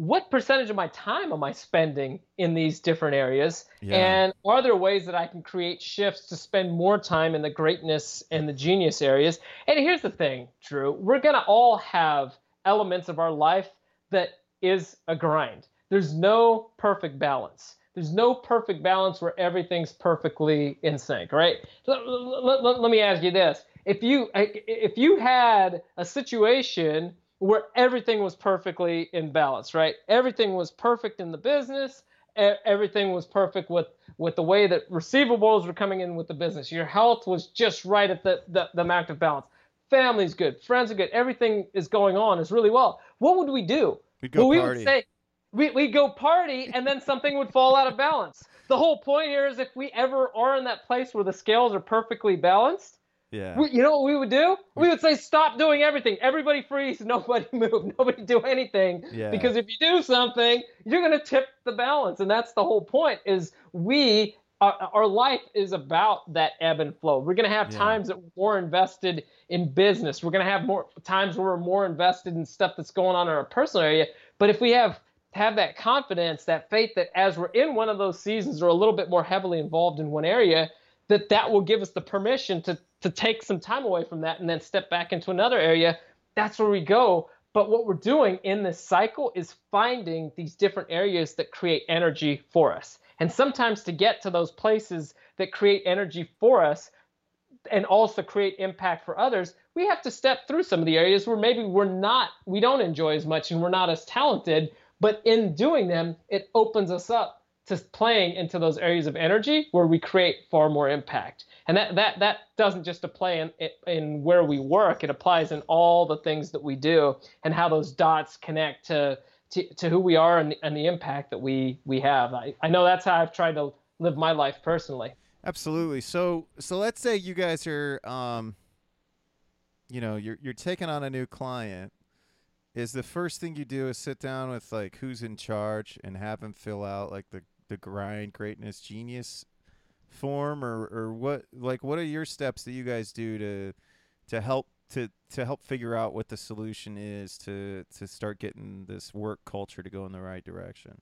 what percentage of my time am I spending in these different areas? Yeah. And are there ways that I can create shifts to spend more time in the greatness and the genius areas? And here's the thing, Drew, we're going to all have elements of our life that is a grind. There's no perfect balance. There's no perfect balance where everything's perfectly in sync, right? So let, let, let me ask you this. If you if you had a situation where everything was perfectly in balance, right? Everything was perfect in the business. Everything was perfect with with the way that receivables were coming in with the business. Your health was just right at the the, the amount of balance. Family's good, friends are good, everything is going on is really well. What would we do? We'd go well, party. we would say we we'd go party, and then something would fall out of balance. The whole point here is if we ever are in that place where the scales are perfectly balanced, yeah. We, you know what we would do? We would say, stop doing everything. Everybody freeze. Nobody move. Nobody do anything. Yeah. Because if you do something, you're going to tip the balance. And that's the whole point is we, our, our life is about that ebb and flow. We're going to have yeah. times that we're more invested in business. We're going to have more times where we're more invested in stuff that's going on in our personal area. But if we have have that confidence, that faith that as we're in one of those seasons or a little bit more heavily involved in one area, that that will give us the permission to to take some time away from that and then step back into another area. That's where we go. But what we're doing in this cycle is finding these different areas that create energy for us. And sometimes to get to those places that create energy for us and also create impact for others we have to step through some of the areas where maybe we're not we don't enjoy as much and we're not as talented but in doing them it opens us up to playing into those areas of energy where we create far more impact. And that that that doesn't just apply in in where we work; it applies in all the things that we do and how those dots connect to to, to who we are and, and the impact that we we have. I, I know that's how I've tried to live my life personally. Absolutely. So so let's say you guys are um you know, you're you're taking on a new client is the first thing you do is sit down with like who's in charge and have them fill out like the the grind greatness genius form or or what like what are your steps that you guys do to to help to to help figure out what the solution is to to start getting this work culture to go in the right direction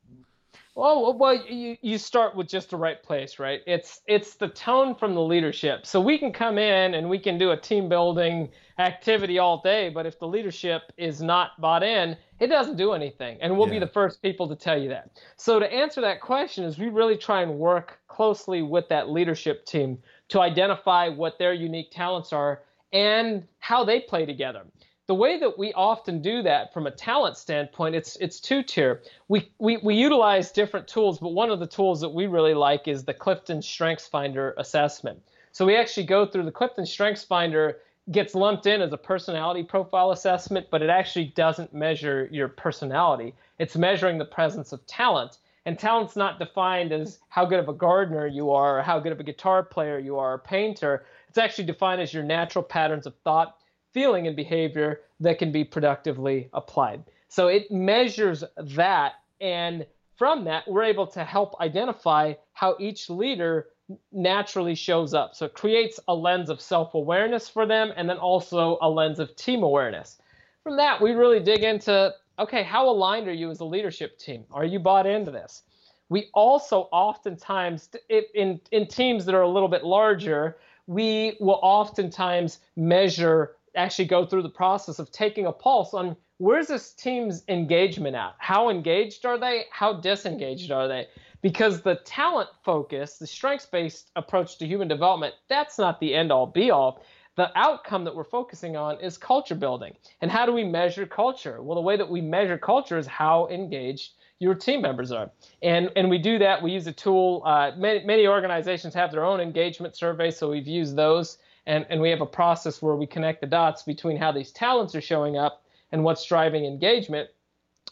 well, well, you, you start with just the right place, right? It's it's the tone from the leadership. So we can come in and we can do a team building activity all day, but if the leadership is not bought in, it doesn't do anything. And we'll yeah. be the first people to tell you that. So to answer that question is we really try and work closely with that leadership team to identify what their unique talents are and how they play together the way that we often do that from a talent standpoint, it's it's two tier. We, we we utilize different tools, but one of the tools that we really like is the Clifton Strengths Finder assessment. So we actually go through the Clifton Strengths Finder gets lumped in as a personality profile assessment, but it actually doesn't measure your personality. It's measuring the presence of talent. And talent's not defined as how good of a gardener you are or how good of a guitar player you are or painter. It's actually defined as your natural patterns of thought, feeling and behavior that can be productively applied. So it measures that, and from that, we're able to help identify how each leader naturally shows up. So it creates a lens of self awareness for them, and then also a lens of team awareness. From that, we really dig into okay, how aligned are you as a leadership team? Are you bought into this? We also oftentimes, in, in teams that are a little bit larger, we will oftentimes measure actually go through the process of taking a pulse on where's this team's engagement at? How engaged are they? How disengaged are they? Because the talent focus, the strengths based approach to human development, that's not the end all be all. The outcome that we're focusing on is culture building. And how do we measure culture? Well, the way that we measure culture is how engaged your team members are. And, and we do that. We use a tool. Uh, many, many organizations have their own engagement surveys, so we've used those and, and we have a process where we connect the dots between how these talents are showing up and what's driving engagement.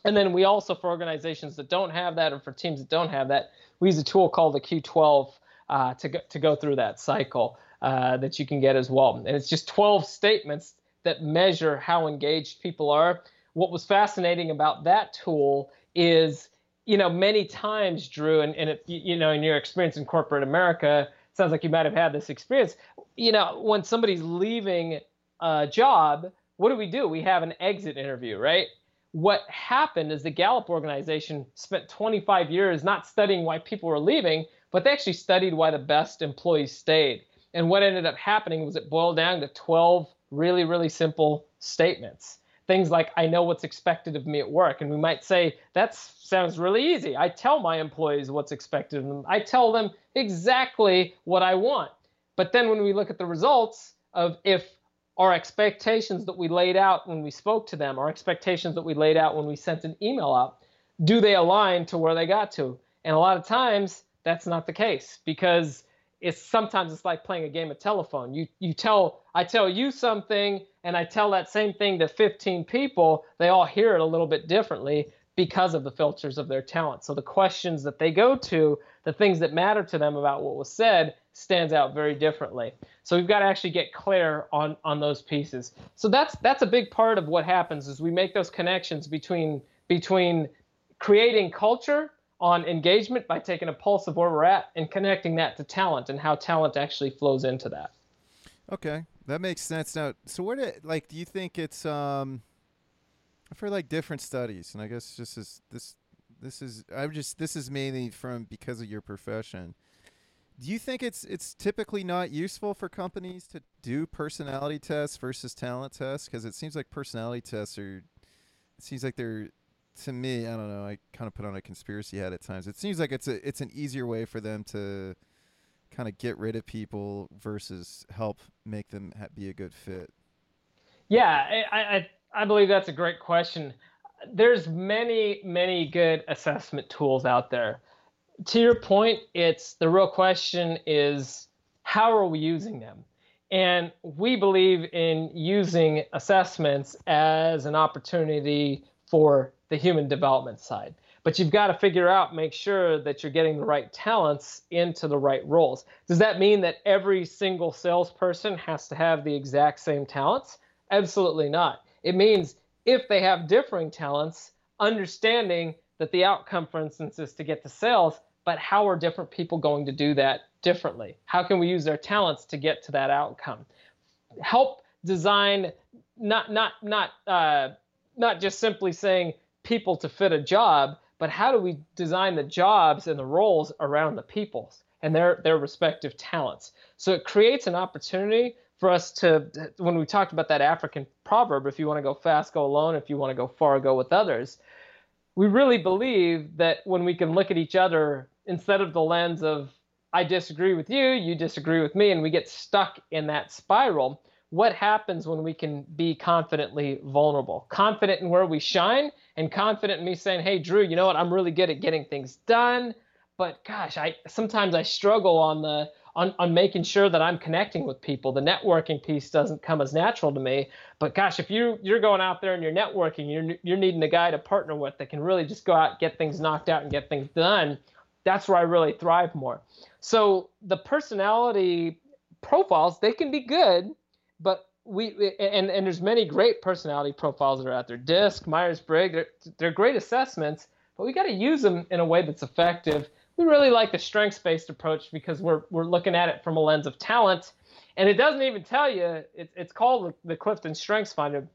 And then we also, for organizations that don't have that, or for teams that don't have that, we use a tool called the Q12 uh, to, go, to go through that cycle uh, that you can get as well. And it's just 12 statements that measure how engaged people are. What was fascinating about that tool is, you know, many times, Drew, and, and it, you know, in your experience in corporate America, sounds like you might have had this experience. You know, when somebody's leaving a job, what do we do? We have an exit interview, right? what happened is the Gallup organization spent 25 years not studying why people were leaving, but they actually studied why the best employees stayed. And what ended up happening was it boiled down to 12 really, really simple statements. Things like, I know what's expected of me at work. And we might say, that sounds really easy. I tell my employees what's expected of them, I tell them exactly what I want. But then when we look at the results of if our expectations that we laid out when we spoke to them, our expectations that we laid out when we sent an email out, do they align to where they got to? And a lot of times that's not the case because it's sometimes it's like playing a game of telephone. You you tell I tell you something and I tell that same thing to 15 people, they all hear it a little bit differently because of the filters of their talent. So the questions that they go to, the things that matter to them about what was said stands out very differently. So we've got to actually get clear on on those pieces. So that's that's a big part of what happens is we make those connections between between creating culture on engagement by taking a pulse of where we're at and connecting that to talent and how talent actually flows into that. Okay, that makes sense. Now, so where did like do you think it's um I've like different studies, and I guess just as this this is I'm just this is mainly from because of your profession. Do you think it's it's typically not useful for companies to do personality tests versus talent tests? Because it seems like personality tests are. It seems like they're, to me, I don't know. I kind of put on a conspiracy hat at times. It seems like it's a it's an easier way for them to, kind of get rid of people versus help make them ha- be a good fit. Yeah, I, I I believe that's a great question. There's many many good assessment tools out there to your point, it's the real question is how are we using them? And we believe in using assessments as an opportunity for the human development side. But you've got to figure out, make sure that you're getting the right talents into the right roles. Does that mean that every single salesperson has to have the exact same talents? Absolutely not. It means if they have differing talents, understanding that the outcome, for instance, is to get to sales, but how are different people going to do that differently? How can we use their talents to get to that outcome? Help design not not not uh, not just simply saying people to fit a job, but how do we design the jobs and the roles around the peoples and their their respective talents? So it creates an opportunity for us to when we talked about that African proverb, if you want to go fast, go alone. If you want to go far, go with others. We really believe that when we can look at each other instead of the lens of I disagree with you, you disagree with me, and we get stuck in that spiral. What happens when we can be confidently vulnerable? Confident in where we shine, and confident in me saying, Hey, Drew, you know what? I'm really good at getting things done. But gosh, I sometimes I struggle on the on, on making sure that I'm connecting with people. The networking piece doesn't come as natural to me. But gosh, if you you're going out there and you're networking, you're you're needing a guy to partner with that can really just go out, get things knocked out, and get things done that's where I really thrive more. So the personality profiles, they can be good, but we and and there's many great personality profiles that are out there. DISC, Myers Briggs, they're, they're great assessments, but we got to use them in a way that's effective. We really like the strengths-based approach because we're we're looking at it from a lens of talent, and it doesn't even tell you. It, it's called the Clifton Strengths Finder.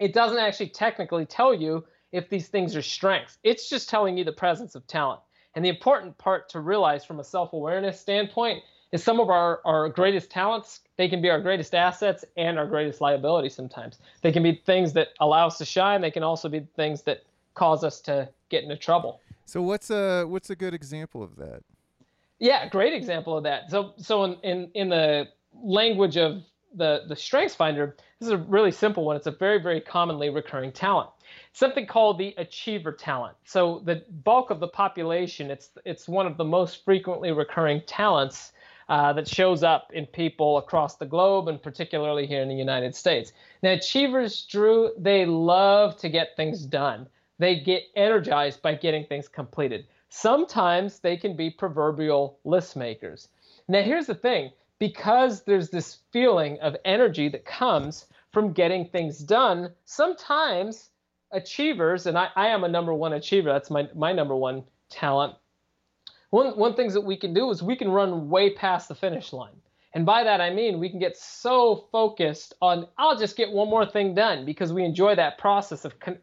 It doesn't actually technically tell you if these things are strengths. It's just telling you the presence of talent. And the important part to realize from a self-awareness standpoint is some of our, our greatest talents, they can be our greatest assets and our greatest liability sometimes. They can be things that allow us to shine. They can also be things that cause us to get into trouble. So what's a what's a good example of that? Yeah, great example of that. So so in in, in the language of the the strengths finder, this is a really simple one. It's a very very commonly recurring talent something called the achiever talent. So the bulk of the population, it's it's one of the most frequently recurring talents uh, that shows up in people across the globe and particularly here in the United States. Now, achievers, Drew, they love to get things done. They get energized by getting things completed. Sometimes they can be proverbial list makers. Now, here's the thing because there's this feeling of energy that comes from getting things done, sometimes achievers, and I, I am a number one achiever. That's my my number one talent. One one things that we can do is we can run way past the finish line. And by that I mean we can get so focused on I'll just get one more thing done because we enjoy that process of con-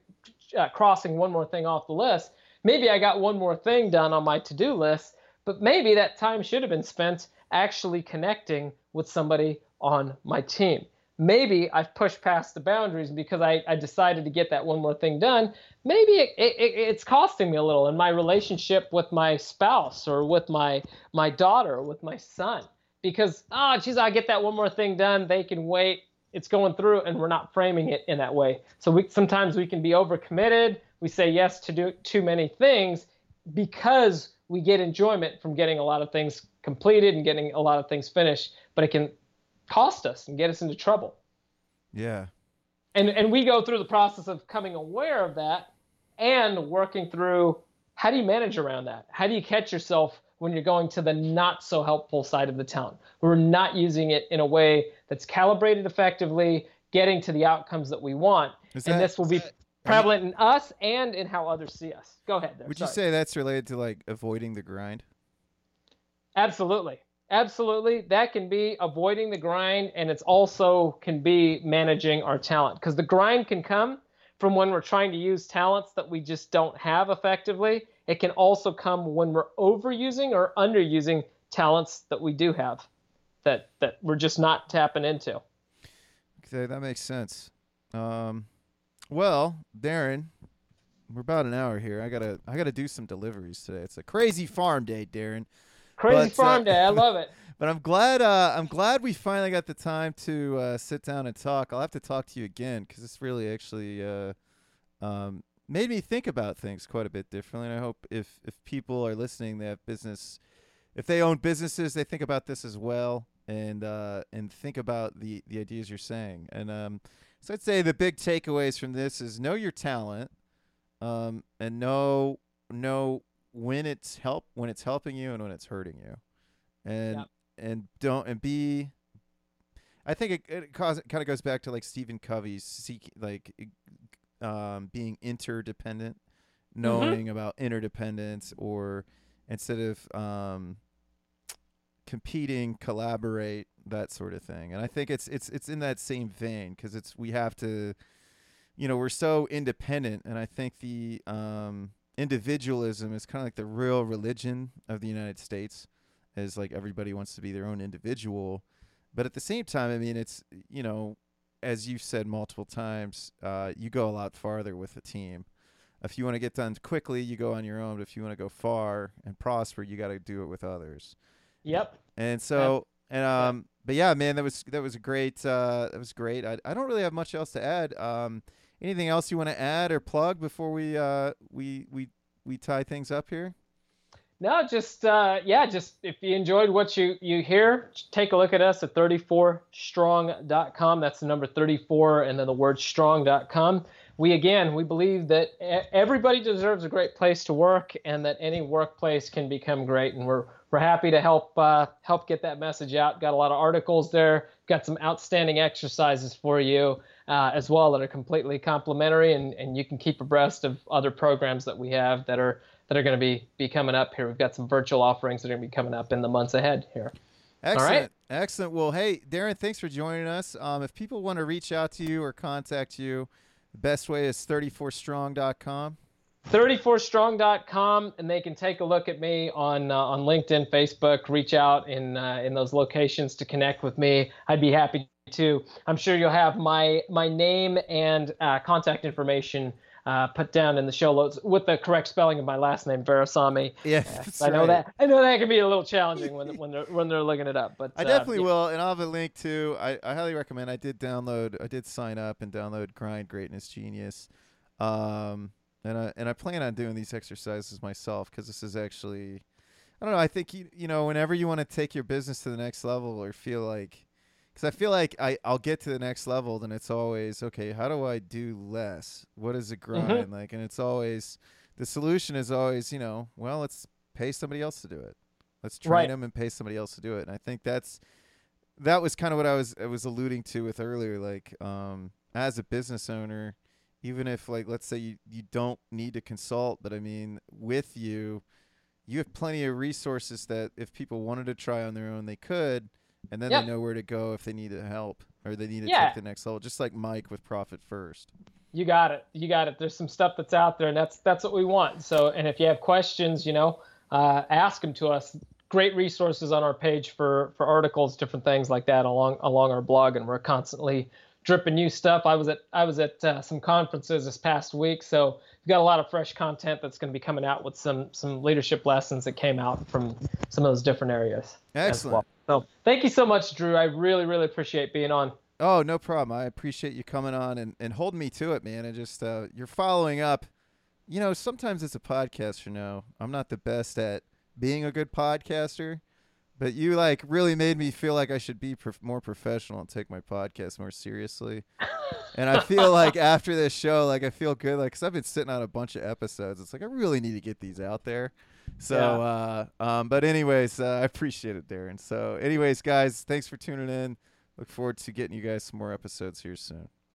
uh, crossing one more thing off the list. Maybe I got one more thing done on my to-do list, but maybe that time should have been spent actually connecting with somebody on my team. Maybe I've pushed past the boundaries because I, I decided to get that one more thing done. Maybe it, it, it's costing me a little in my relationship with my spouse or with my my daughter or with my son because oh geez I get that one more thing done they can wait it's going through and we're not framing it in that way. So we sometimes we can be overcommitted. We say yes to do too many things because we get enjoyment from getting a lot of things completed and getting a lot of things finished but it can cost us and get us into trouble. Yeah. and and we go through the process of coming aware of that and working through how do you manage around that? How do you catch yourself when you're going to the not so helpful side of the town we're not using it in a way that's calibrated effectively getting to the outcomes that we want Is and that- this will be prevalent in us and in how others see us go ahead there Would sorry. you say that's related to like avoiding the grind? Absolutely. Absolutely. That can be avoiding the grind and it's also can be managing our talent because the grind can come from when we're trying to use talents that we just don't have effectively. It can also come when we're overusing or underusing talents that we do have that that we're just not tapping into. Okay, that makes sense. Um, well, Darren, we're about an hour here. I gotta I gotta do some deliveries today. It's a crazy farm day, Darren. Crazy But, uh, farm day. I love it. But I'm glad uh, I'm glad we finally got the time to uh, sit down and talk. I'll have to talk to you again because this really actually uh, um, made me think about things quite a bit differently. And I hope if if people are listening, they have business, if they own businesses, they think about this as well and uh, and think about the the ideas you're saying. And um, so I'd say the big takeaways from this is know your talent, um, and know know when it's help when it's helping you and when it's hurting you, and Yep. and don't and be. I think it, it cause, kind of goes back to like Stephen Covey's seek like um, being interdependent, knowing about interdependence, or instead of um, competing, collaborate, that sort of thing. And I think it's it's it's in that same vein because it's we have to, you know, we're so independent, and I think the um, individualism is kind of like the real religion of the United States, as like everybody wants to be their own individual, but at the same time, I mean, it's you know, as you've said multiple times, uh, you go a lot farther with a team. If you want to get done quickly, you go on your own. But if you want to go far and prosper, you got to do it with others. Yep. And so, and um, but yeah, man, that was that was a great. Uh, that was great. I I don't really have much else to add. Um, anything else you want to add or plug before we uh we we we tie things up here? No, just uh, yeah, just if you enjoyed what you you hear, take a look at us at 34strong.com. That's the number 34 and then the word strong.com. We again, we believe that everybody deserves a great place to work and that any workplace can become great and we're we're happy to help uh, help get that message out. Got a lot of articles there. Got some outstanding exercises for you uh, as well that are completely complimentary, and, and you can keep abreast of other programs that we have that are that are going to be be coming up here. We've got some virtual offerings that are going to be coming up in the months ahead here. Excellent. right. Excellent. Well, hey, Darren, thanks for joining us. Um, if people want to reach out to you or contact you, the best way is 34strong.com. 34strong.com and they can take a look at me on uh, on LinkedIn, Facebook, reach out in uh, in those locations to connect with me. I'd be happy to. I'm sure you'll have my my name and uh, contact information uh, put down in the show notes with the correct spelling of my last name, Virassammy. Yeah, I know that I know that can be a little challenging when when they're when they're looking it up, but I uh, definitely yeah. will, and I'll have a link too. I, I highly recommend. I did download. I did sign up and download Grind Greatness Genius, um, and I and I plan on doing these exercises myself because this is actually, I don't know. I think you you know whenever you want to take your business to the next level or feel like, because I feel like I I'll get to the next level, then it's always okay. How do I do less? What is a grind like? And it's always the solution is always you know well let's pay somebody else to do it. Let's train Right. them and pay somebody else to do it. And I think that's that was kind of what I was I was alluding to with earlier. Like, um, as a business owner, even if like let's say you, you don't need to consult, but I mean with you, you have plenty of resources that if people wanted to try on their own, they could, and then Yeah. they know where to go if they need help or they need to Yeah. take the next level. Just like Mike with Profit First. You got it. You got it. There's some stuff that's out there, and that's that's what we want. So, and if you have questions, you know, uh, ask them to us. Great resources on our page for for articles, different things like that along along our blog, and we're constantly dripping new stuff. I was at I was at uh, some conferences this past week, so we've got a lot of fresh content that's going to be coming out with some some leadership lessons that came out from some of those different areas. Excellent. Well. So thank you so much, Drew. I really really appreciate being on. Oh, no problem. I appreciate you coming on and, and holding me to it, man. And just uh, you're following up. You know, sometimes it's a podcast. You know, I'm not the best at being a good podcaster, but you like really made me feel like I should be prof- more professional and take my podcast more seriously. and I feel like after this show, like I feel good, like because I've been sitting on a bunch of episodes. It's like I really need to get these out there. So, yeah. uh, um, but anyways, uh, I appreciate it, Darren. So, anyways, guys, thanks for tuning in. Look forward to getting you guys some more episodes here soon.